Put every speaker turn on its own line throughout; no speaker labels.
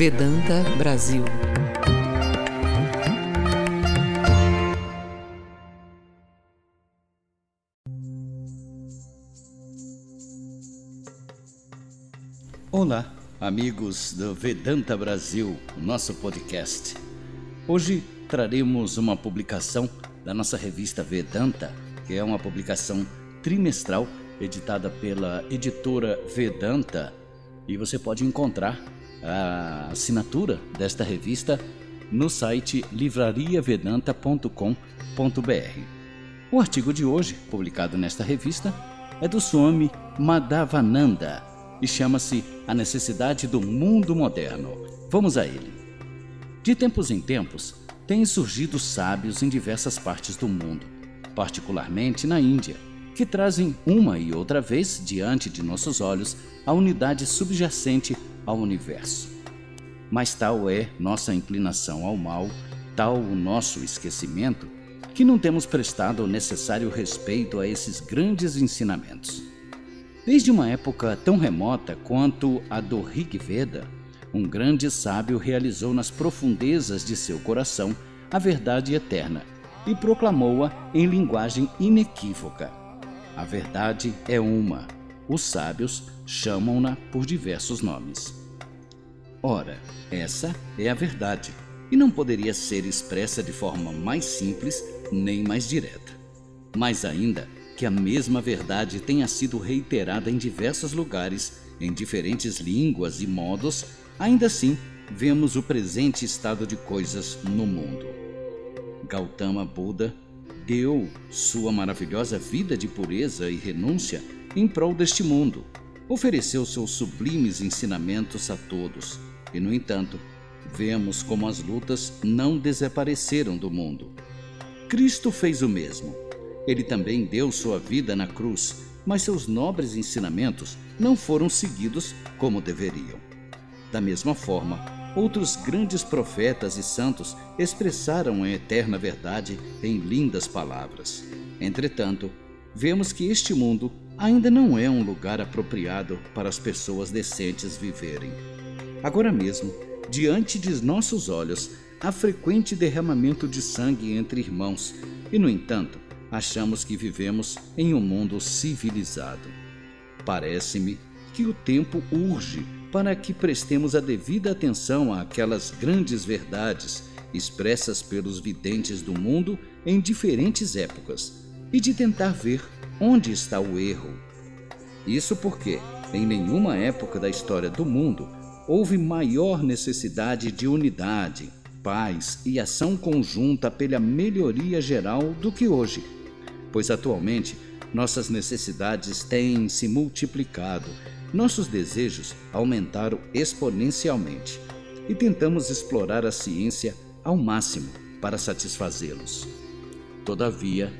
Vedanta Brasil.
Olá, amigos do Vedanta Brasil, nosso podcast. Hoje traremos uma publicação da nossa revista Vedanta, que é uma publicação trimestral editada pela editora Vedanta, e você pode encontrar a assinatura desta revista no site livrariavedanta.com.br. O artigo de hoje, publicado nesta revista, é do Swami Madhavananda e chama-se A Necessidade do Mundo Moderno. Vamos a ele. De tempos em tempos, têm surgido sábios em diversas partes do mundo, particularmente na Índia que trazem uma e outra vez diante de nossos olhos a unidade subjacente ao universo. Mas tal é nossa inclinação ao mal, tal o nosso esquecimento, que não temos prestado o necessário respeito a esses grandes ensinamentos. Desde uma época tão remota quanto a do Rig Veda, um grande sábio realizou nas profundezas de seu coração a verdade eterna e proclamou-a em linguagem inequívoca. A verdade é uma. Os sábios chamam-na por diversos nomes. Ora, essa é a verdade, e não poderia ser expressa de forma mais simples nem mais direta. Mais ainda, que a mesma verdade tenha sido reiterada em diversos lugares, em diferentes línguas e modos, ainda assim vemos o presente estado de coisas no mundo. Gautama Buda deu sua maravilhosa vida de pureza e renúncia em prol deste mundo. Ofereceu seus sublimes ensinamentos a todos. E, no entanto, vemos como as lutas não desapareceram do mundo. Cristo fez o mesmo. Ele também deu sua vida na cruz, mas seus nobres ensinamentos não foram seguidos como deveriam. Da mesma forma, Outros grandes profetas e santos expressaram a eterna verdade em lindas palavras. Entretanto, vemos que este mundo ainda não é um lugar apropriado para as pessoas decentes viverem. Agora mesmo, diante de nossos olhos, há frequente derramamento de sangue entre irmãos, e, no entanto, achamos que vivemos em um mundo civilizado. Parece-me que o tempo urge para que prestemos a devida atenção àquelas grandes verdades expressas pelos videntes do mundo em diferentes épocas e de tentar ver onde está o erro. Isso porque, em nenhuma época da história do mundo, houve maior necessidade de unidade, paz e ação conjunta pela melhoria geral do que hoje, pois atualmente nossas necessidades têm se multiplicado nossos desejos aumentaram exponencialmente e tentamos explorar a ciência ao máximo para satisfazê-los. Todavia,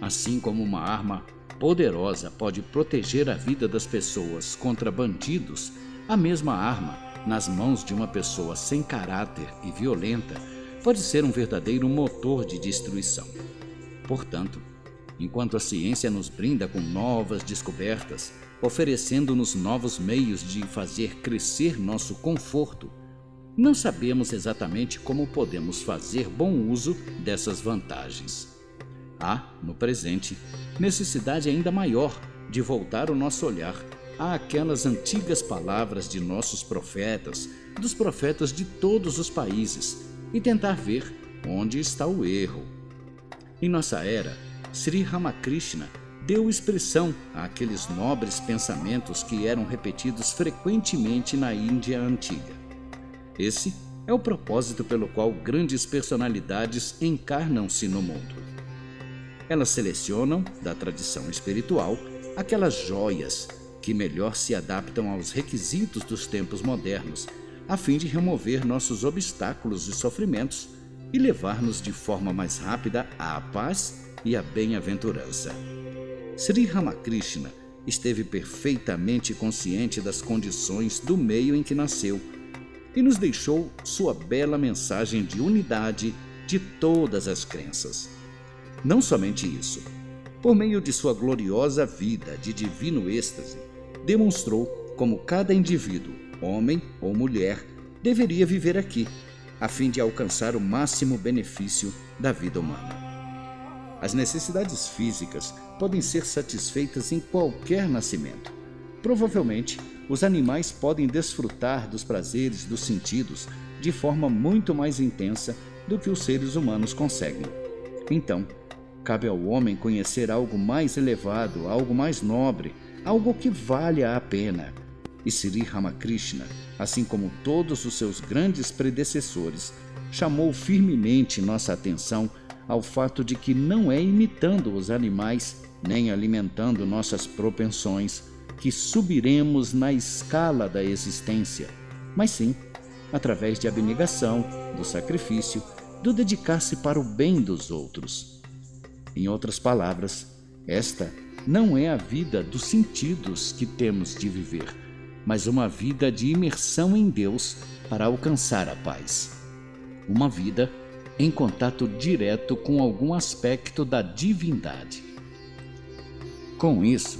assim como uma arma poderosa pode proteger a vida das pessoas contra bandidos, a mesma arma, nas mãos de uma pessoa sem caráter e violenta, pode ser um verdadeiro motor de destruição. Portanto, enquanto a ciência nos brinda com novas descobertas, oferecendo-nos novos meios de fazer crescer nosso conforto, não sabemos exatamente como podemos fazer bom uso dessas vantagens. Há, no presente, necessidade ainda maior de voltar o nosso olhar àquelas antigas palavras de nossos profetas, dos profetas de todos os países, e tentar ver onde está o erro. Em nossa era, Sri Ramakrishna deu expressão àqueles nobres pensamentos que eram repetidos frequentemente na Índia antiga. Esse é o propósito pelo qual grandes personalidades encarnam-se no mundo. Elas selecionam, da tradição espiritual, aquelas joias que melhor se adaptam aos requisitos dos tempos modernos, a fim de remover nossos obstáculos e sofrimentos e levar-nos de forma mais rápida à paz e à bem-aventurança. Sri Ramakrishna esteve perfeitamente consciente das condições do meio em que nasceu e nos deixou sua bela mensagem de unidade de todas as crenças. Não somente isso, por meio de sua gloriosa vida de divino êxtase, demonstrou como cada indivíduo, homem ou mulher, deveria viver aqui, a fim de alcançar o máximo benefício da vida humana. As necessidades físicas podem ser satisfeitas em qualquer nascimento. Provavelmente, os animais podem desfrutar dos prazeres dos sentidos de forma muito mais intensa do que os seres humanos conseguem. Então, cabe ao homem conhecer algo mais elevado, algo mais nobre, algo que valha a pena. E Sri Ramakrishna, assim como todos os seus grandes predecessores, chamou firmemente nossa atenção ao fato de que não é imitando os animais nem alimentando nossas propensões que subiremos na escala da existência, mas sim através de abnegação, do sacrifício, do dedicar-se para o bem dos outros. Em outras palavras, esta não é a vida dos sentidos que temos de viver, mas uma vida de imersão em Deus para alcançar a paz. Uma vida em contato direto com algum aspecto da divindade. Com isso,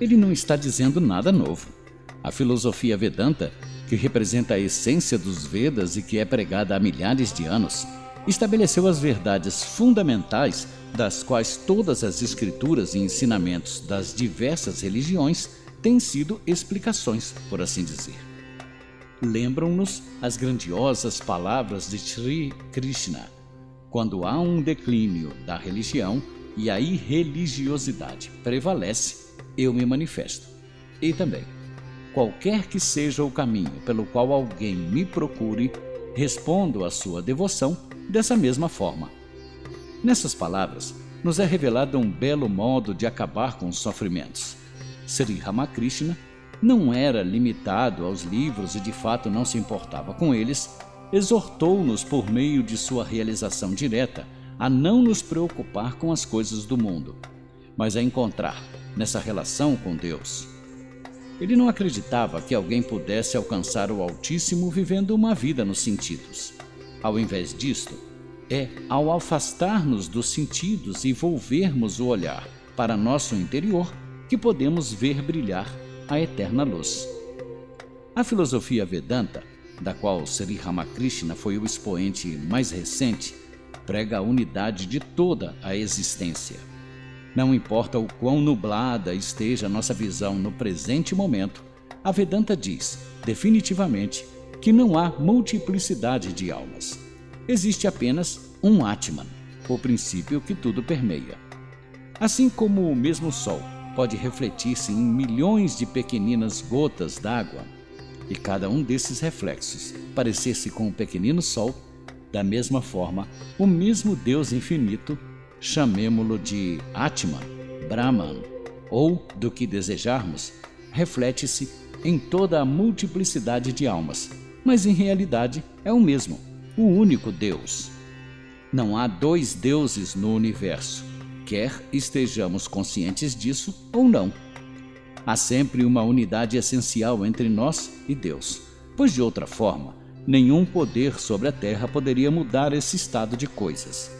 ele não está dizendo nada novo. A filosofia Vedanta, que representa a essência dos Vedas e que é pregada há milhares de anos, estabeleceu as verdades fundamentais das quais todas as escrituras e ensinamentos das diversas religiões têm sido explicações, por assim dizer. Lembram-nos as grandiosas palavras de Sri Krishna: quando há um declínio da religião e a irreligiosidade prevalece, eu me manifesto. E também, qualquer que seja o caminho pelo qual alguém me procure, respondo à sua devoção dessa mesma forma. Nessas palavras, nos é revelado um belo modo de acabar com os sofrimentos. Sri Ramakrishna não era limitado aos livros e de fato não se importava com eles, exortou-nos por meio de sua realização direta a não nos preocupar com as coisas do mundo, mas a encontrar nessa relação com Deus. Ele não acreditava que alguém pudesse alcançar o Altíssimo vivendo uma vida nos sentidos. Ao invés disto, é ao afastar-nos dos sentidos e volvermos o olhar para nosso interior que podemos ver brilhar a eterna luz. A filosofia Vedanta, da qual Sri Ramakrishna foi o expoente mais recente, prega a unidade de toda a existência. Não importa o quão nublada esteja nossa visão no presente momento, a Vedanta diz, definitivamente, que não há multiplicidade de almas. Existe apenas um Atman, o princípio que tudo permeia. Assim como o mesmo Sol pode refletir-se em milhões de pequeninas gotas d'água, e cada um desses reflexos parecer-se com o um pequenino Sol, da mesma forma, o mesmo Deus infinito, chamemo-lo de Atman, Brahman, ou do que desejarmos, reflete-se em toda a multiplicidade de almas, mas em realidade é o mesmo, o único Deus. Não há dois deuses no universo, quer estejamos conscientes disso ou não. Há sempre uma unidade essencial entre nós e Deus, pois de outra forma, nenhum poder sobre a terra poderia mudar esse estado de coisas.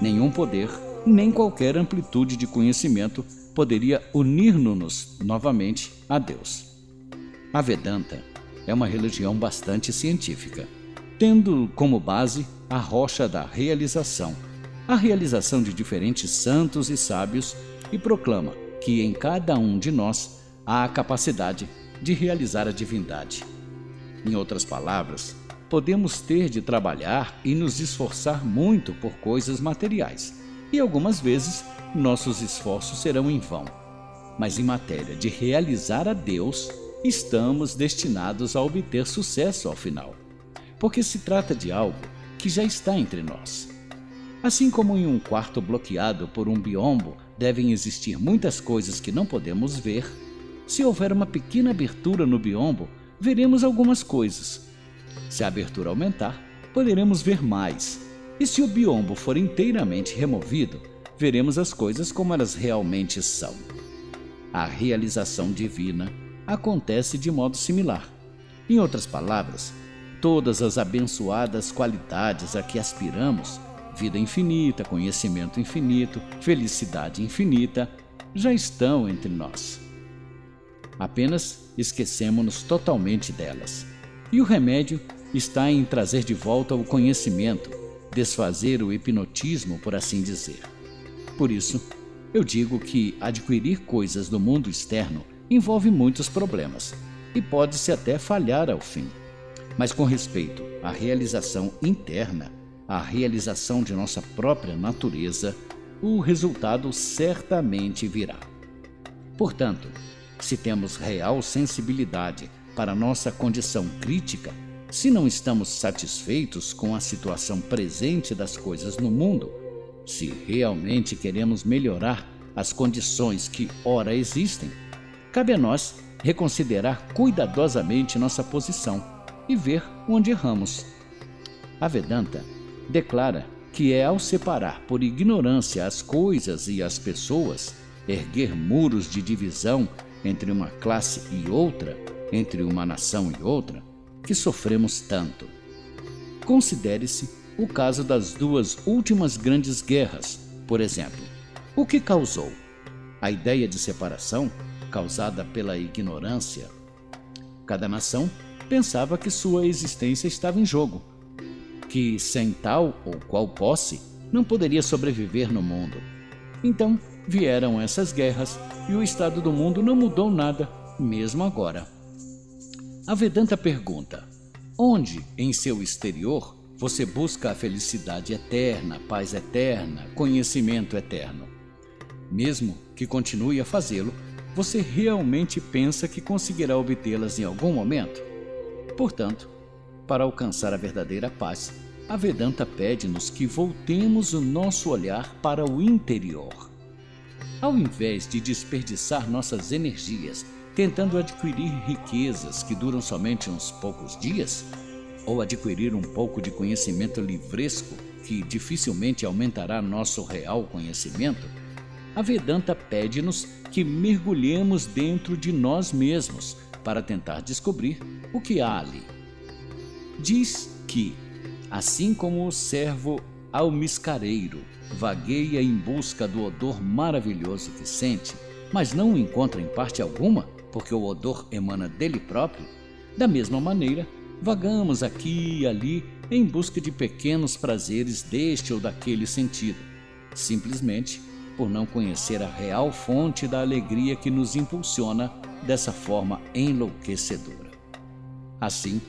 Nenhum poder, nem qualquer amplitude de conhecimento poderia unir-nos novamente a Deus. A Vedanta é uma religião bastante científica, tendo como base a rocha da realização, a realização de diferentes santos e sábios, e proclama que em cada um de nós há a capacidade de realizar a divindade. Em outras palavras, podemos ter de trabalhar e nos esforçar muito por coisas materiais, e algumas vezes nossos esforços serão em vão. Mas em matéria de realizar a Deus, estamos destinados a obter sucesso ao final, porque se trata de algo que já está entre nós. Assim como em um quarto bloqueado por um biombo devem existir muitas coisas que não podemos ver, se houver uma pequena abertura no biombo, veremos algumas coisas. Se a abertura aumentar, poderemos ver mais. E se o biombo for inteiramente removido, veremos as coisas como elas realmente são. A realização divina acontece de modo similar. Em outras palavras, todas as abençoadas qualidades a que aspiramos vida infinita, conhecimento infinito, felicidade infinita já estão entre nós. Apenas esquecemos-nos totalmente delas. E o remédio está em trazer de volta o conhecimento, desfazer o hipnotismo, por assim dizer. Por isso, eu digo que adquirir coisas do mundo externo envolve muitos problemas e pode-se até falhar ao fim. Mas com respeito à realização interna, à realização de nossa própria natureza, o resultado certamente virá. Portanto, se temos real sensibilidade para nossa condição crítica, se não estamos satisfeitos com a situação presente das coisas no mundo, se realmente queremos melhorar as condições que ora existem, cabe a nós reconsiderar cuidadosamente nossa posição e ver onde erramos. A Vedanta declara que é ao separar por ignorância as coisas e as pessoas, erguer muros de divisão entre uma classe e outra, entre uma nação e outra, que sofremos tanto. Considere-se o caso das duas últimas grandes guerras, por exemplo. O que causou? A ideia de separação, causada pela ignorância. Cada nação pensava que sua existência estava em jogo, que sem tal ou qual posse não poderia sobreviver no mundo. Então vieram essas guerras e o estado do mundo não mudou nada, mesmo agora. A Vedanta pergunta: onde em seu exterior você busca a felicidade eterna, paz eterna, conhecimento eterno? Mesmo que continue a fazê-lo, você realmente pensa que conseguirá obtê-las em algum momento? Portanto, para alcançar a verdadeira paz, a Vedanta pede-nos que voltemos o nosso olhar para o interior. Ao invés de desperdiçar nossas energias tentando adquirir riquezas que duram somente uns poucos dias? Ou adquirir um pouco de conhecimento livresco que dificilmente aumentará nosso real conhecimento? A Vedanta pede-nos que mergulhemos dentro de nós mesmos para tentar descobrir o que há ali. Diz que, assim como o servo almiscareiro vagueia em busca do odor maravilhoso que sente, mas não o encontra em parte alguma, porque o odor emana dele próprio, da mesma maneira, vagamos aqui e ali em busca de pequenos prazeres deste ou daquele sentido, simplesmente por não conhecer a real fonte da alegria que nos impulsiona dessa forma enlouquecedora. Assim,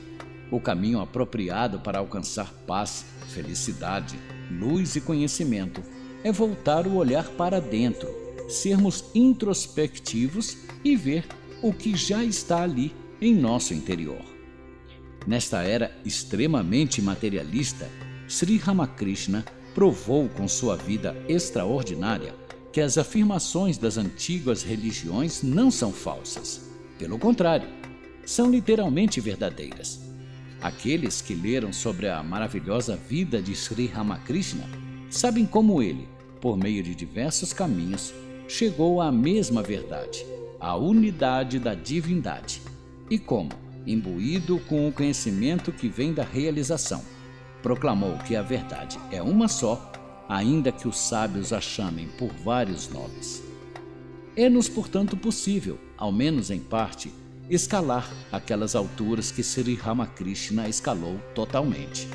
o caminho apropriado para alcançar paz, felicidade, luz e conhecimento é voltar o olhar para dentro, sermos introspectivos e ver o que já está ali em nosso interior. Nesta era extremamente materialista, Sri Ramakrishna provou com sua vida extraordinária que as afirmações das antigas religiões não são falsas. Pelo contrário, são literalmente verdadeiras. Aqueles que leram sobre a maravilhosa vida de Sri Ramakrishna sabem como ele, por meio de diversos caminhos, chegou à mesma verdade a unidade da divindade. E como, imbuído com o conhecimento que vem da realização, proclamou que a verdade é uma só, ainda que os sábios a chamem por vários nomes. É-nos, portanto, possível, ao menos em parte, escalar aquelas alturas que Sri Ramakrishna escalou totalmente.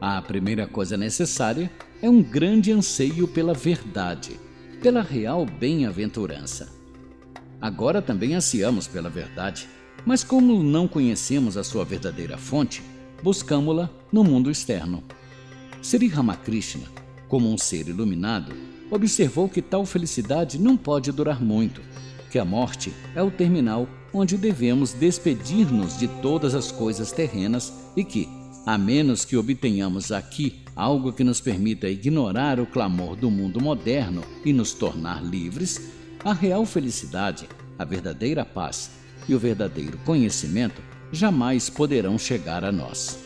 A primeira coisa necessária é um grande anseio pela verdade, pela real bem-aventurança. Agora também ansiamos pela verdade, mas como não conhecemos a sua verdadeira fonte, buscamos-la no mundo externo. Sri Ramakrishna, como um ser iluminado, observou que tal felicidade não pode durar muito, que a morte é o terminal onde devemos despedir-nos de todas as coisas terrenas e que, a menos que obtenhamos aqui algo que nos permita ignorar o clamor do mundo moderno e nos tornar livres, a real felicidade, a verdadeira paz e o verdadeiro conhecimento jamais poderão chegar a nós.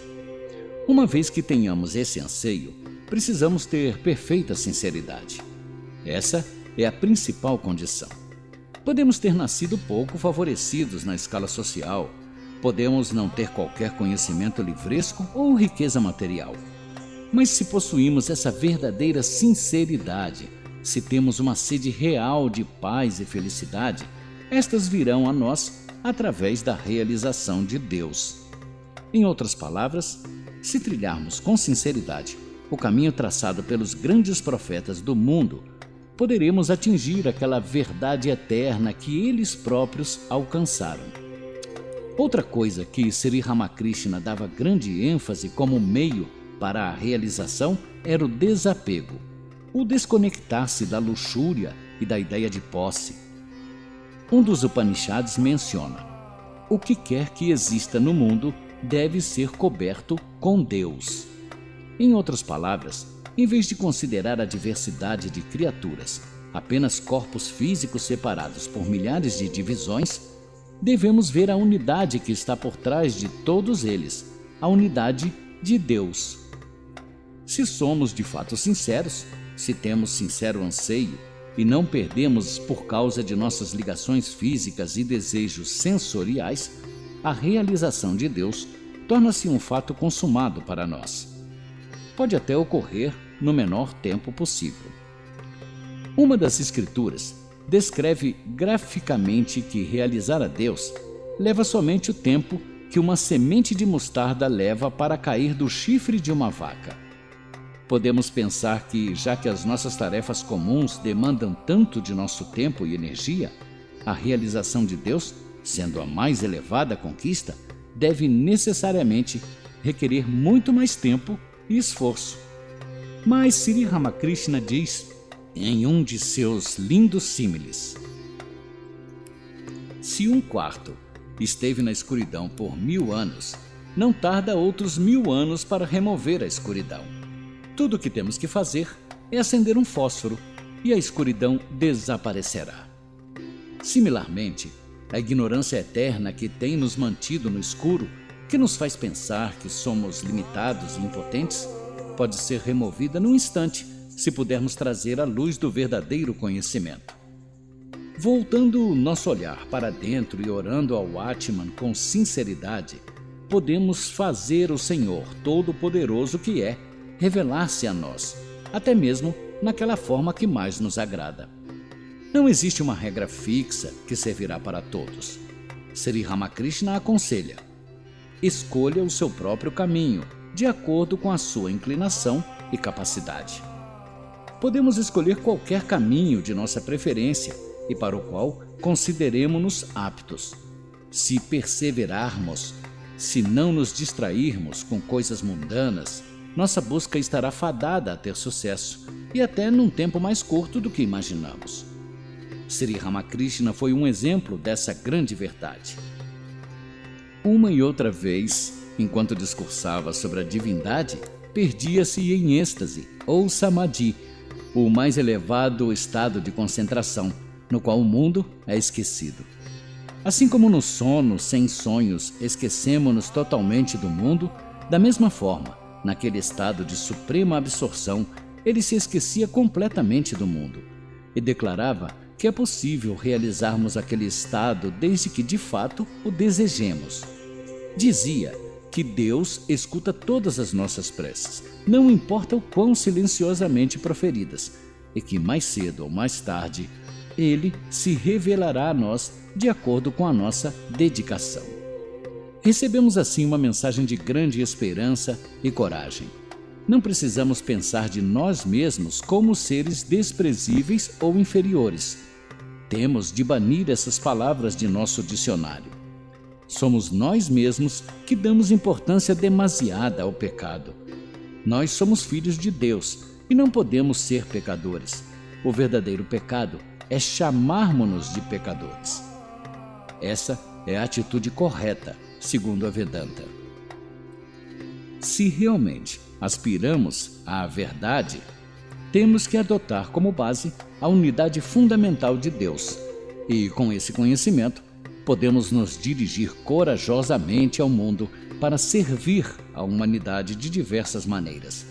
Uma vez que tenhamos esse anseio, precisamos ter perfeita sinceridade. Essa é a principal condição. Podemos ter nascido pouco favorecidos na escala social, podemos não ter qualquer conhecimento livresco ou riqueza material. Mas se possuímos essa verdadeira sinceridade, se temos uma sede real de paz e felicidade, estas virão a nós através da realização de Deus. Em outras palavras, se trilharmos com sinceridade o caminho traçado pelos grandes profetas do mundo, poderemos atingir aquela verdade eterna que eles próprios alcançaram. Outra coisa que Sri Ramakrishna dava grande ênfase como meio para a realização era o desapego, o desconectar-se da luxúria e da ideia de posse. Um dos Upanishads menciona: o que quer que exista no mundo deve ser coberto com Deus. Em outras palavras, em vez de considerar a diversidade de criaturas apenas corpos físicos separados por milhares de divisões, devemos ver a unidade que está por trás de todos eles, a unidade de Deus. Se somos de fato sinceros, se temos sincero anseio e não perdemos por causa de nossas ligações físicas e desejos sensoriais, a realização de Deus torna-se um fato consumado para nós. Pode até ocorrer no menor tempo possível. Uma das Escrituras descreve graficamente que realizar a Deus leva somente o tempo que uma semente de mostarda leva para cair do chifre de uma vaca. Podemos pensar que, já que as nossas tarefas comuns demandam tanto de nosso tempo e energia, a realização de Deus sendo a mais elevada conquista, deve necessariamente requerer muito mais tempo e esforço. Mas Sri Ramakrishna diz em um de seus lindos símiles: Se um quarto esteve na escuridão por mil anos, não tarda outros mil anos para remover a escuridão. Tudo o que temos que fazer é acender um fósforo e a escuridão desaparecerá. Similarmente, a ignorância eterna que tem nos mantido no escuro, que nos faz pensar que somos limitados e impotentes, pode ser removida num instante se pudermos trazer a luz do verdadeiro conhecimento. Voltando nosso olhar para dentro e orando ao Atman com sinceridade, podemos fazer o Senhor Todo-Poderoso que é revelar-se a nós, até mesmo naquela forma que mais nos agrada. Não existe uma regra fixa que servirá para todos. Sri Ramakrishna aconselha: escolha o seu próprio caminho, de acordo com a sua inclinação e capacidade. Podemos escolher qualquer caminho de nossa preferência e para o qual consideremos-nos aptos. Se perseverarmos, se não nos distrairmos com coisas mundanas, nossa busca estará fadada a ter sucesso e até num tempo mais curto do que imaginamos. Sri Ramakrishna foi um exemplo dessa grande verdade. Uma e outra vez, enquanto discursava sobre a divindade, perdia-se em êxtase ou samadhi, o mais elevado estado de concentração, no qual o mundo é esquecido. Assim como no sono, sem sonhos, esquecemos-nos totalmente do mundo, da mesma forma, naquele estado de suprema absorção, ele se esquecia completamente do mundo e declarava que é possível realizarmos aquele estado desde que de fato o desejemos. Dizia que Deus escuta todas as nossas preces, não importa o quão silenciosamente proferidas, e que mais cedo ou mais tarde ele se revelará a nós de acordo com a nossa dedicação. Recebemos assim uma mensagem de grande esperança e coragem. Não precisamos pensar de nós mesmos como seres desprezíveis ou inferiores temos de banir essas palavras de nosso dicionário. Somos nós mesmos que damos importância demasiada ao pecado. Nós somos filhos de Deus e não podemos ser pecadores. O verdadeiro pecado é chamarmos-nos de pecadores. Essa é a atitude correta, segundo a Vedanta. Se realmente aspiramos à verdade, temos que adotar como base a unidade fundamental de Deus. E com esse conhecimento, podemos nos dirigir corajosamente ao mundo para servir a humanidade de diversas maneiras.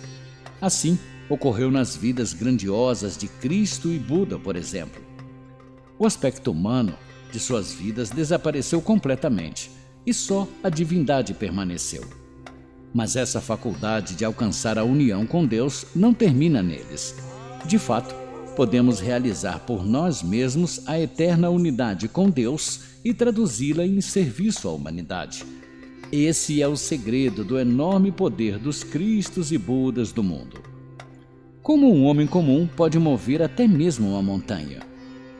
Assim, ocorreu nas vidas grandiosas de Cristo e Buda, por exemplo. O aspecto humano de suas vidas desapareceu completamente e só a divindade permaneceu. Mas essa faculdade de alcançar a união com Deus não termina neles. De fato, podemos realizar por nós mesmos a eterna unidade com Deus e traduzi-la em serviço à humanidade. Esse é o segredo do enorme poder dos Cristos e Budas do mundo. Como um homem comum pode mover até mesmo uma montanha?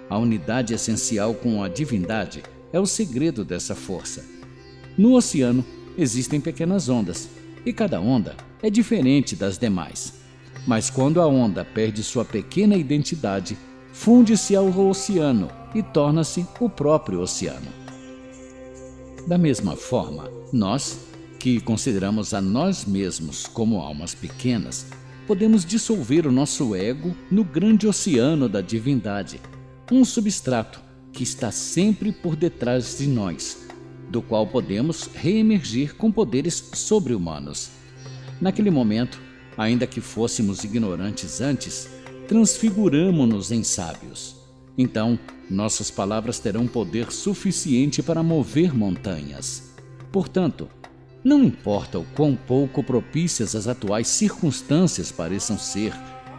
A unidade essencial com a divindade é o segredo dessa força. No oceano existem pequenas ondas, e cada onda é diferente das demais. Mas quando a onda perde sua pequena identidade, funde-se ao oceano e torna-se o próprio oceano. Da mesma forma, nós, que consideramos a nós mesmos como almas pequenas, podemos dissolver o nosso ego no grande oceano da divindade, um substrato que está sempre por detrás de nós, do qual podemos reemergir com poderes sobre-humanos. Naquele momento, ainda que fôssemos ignorantes antes, transfiguramo-nos em sábios. Então, nossas palavras terão poder suficiente para mover montanhas. Portanto, não importa o quão pouco propícias as atuais circunstâncias pareçam ser,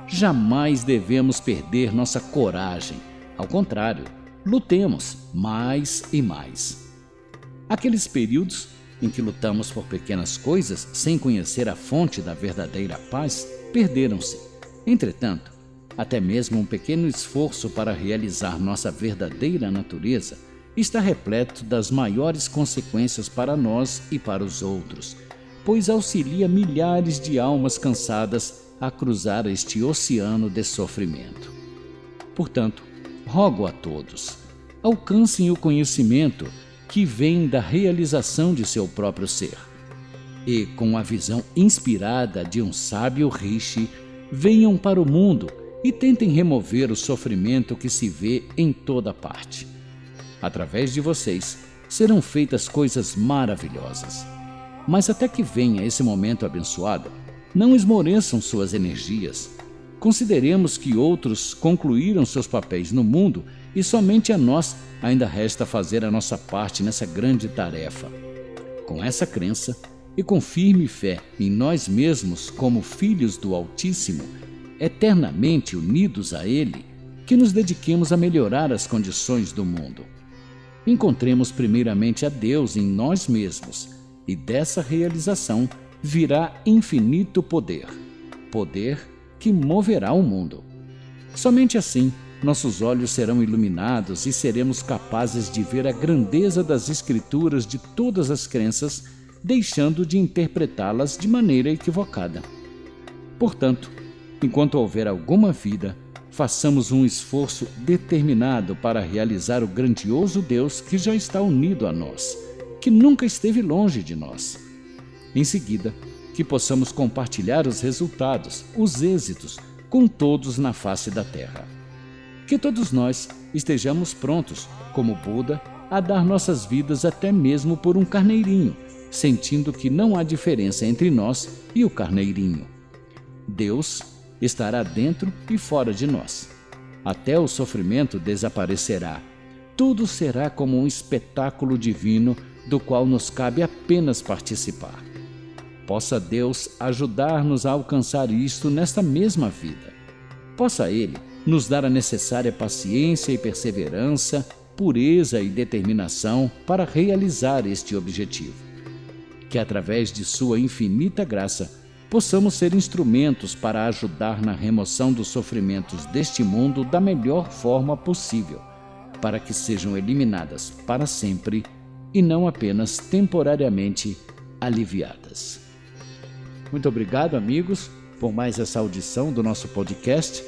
jamais devemos perder nossa coragem. Ao contrário, lutemos mais e mais. Aqueles períodos em que lutamos por pequenas coisas sem conhecer a fonte da verdadeira paz perderam-se. Entretanto, até mesmo um pequeno esforço para realizar nossa verdadeira natureza está repleto das maiores consequências para nós e para os outros, pois auxilia milhares de almas cansadas a cruzar este oceano de sofrimento. Portanto, rogo a todos, alcancem o conhecimento que vem da realização de seu próprio ser. E, com a visão inspirada de um sábio rishi, venham para o mundo e tentem remover o sofrimento que se vê em toda parte. Através de vocês serão feitas coisas maravilhosas. Mas até que venha esse momento abençoado, não esmoreçam suas energias. Consideremos que outros concluíram seus papéis no mundo e somente a nós ainda resta fazer a nossa parte nessa grande tarefa. Com essa crença e com firme fé em nós mesmos como filhos do Altíssimo, eternamente unidos a Ele, que nos dediquemos a melhorar as condições do mundo. Encontremos primeiramente a Deus em nós mesmos, e dessa realização virá infinito poder poder que moverá o mundo. Somente assim nossos olhos serão iluminados e seremos capazes de ver a grandeza das Escrituras de todas as crenças, deixando de interpretá-las de maneira equivocada. Portanto, enquanto houver alguma vida, façamos um esforço determinado para realizar o grandioso Deus que já está unido a nós, que nunca esteve longe de nós. Em seguida, que possamos compartilhar os resultados, os êxitos, com todos na face da terra. Que todos nós estejamos prontos, como Buda, a dar nossas vidas até mesmo por um carneirinho, sentindo que não há diferença entre nós e o carneirinho. Deus estará dentro e fora de nós. Até o sofrimento desaparecerá. Tudo será como um espetáculo divino do qual nos cabe apenas participar. Possa Deus ajudar-nos a alcançar isto nesta mesma vida. Possa Ele nos dar a necessária paciência e perseverança, pureza e determinação para realizar este objetivo. Que através de Sua infinita graça possamos ser instrumentos para ajudar na remoção dos sofrimentos deste mundo da melhor forma possível, para que sejam eliminadas para sempre e não apenas temporariamente aliviadas. Muito obrigado, amigos, por mais essa audição do nosso podcast.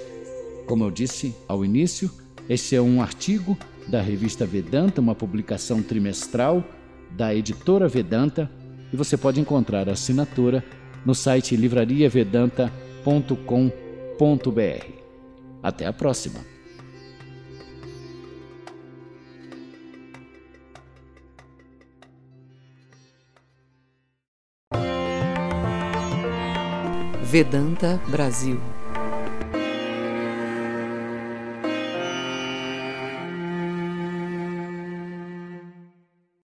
Como eu disse ao início, este é um artigo da revista Vedanta, uma publicação trimestral da editora Vedanta, e você pode encontrar a assinatura no site livrariavedanta.com.br. Até a próxima!
Vedanta Brasil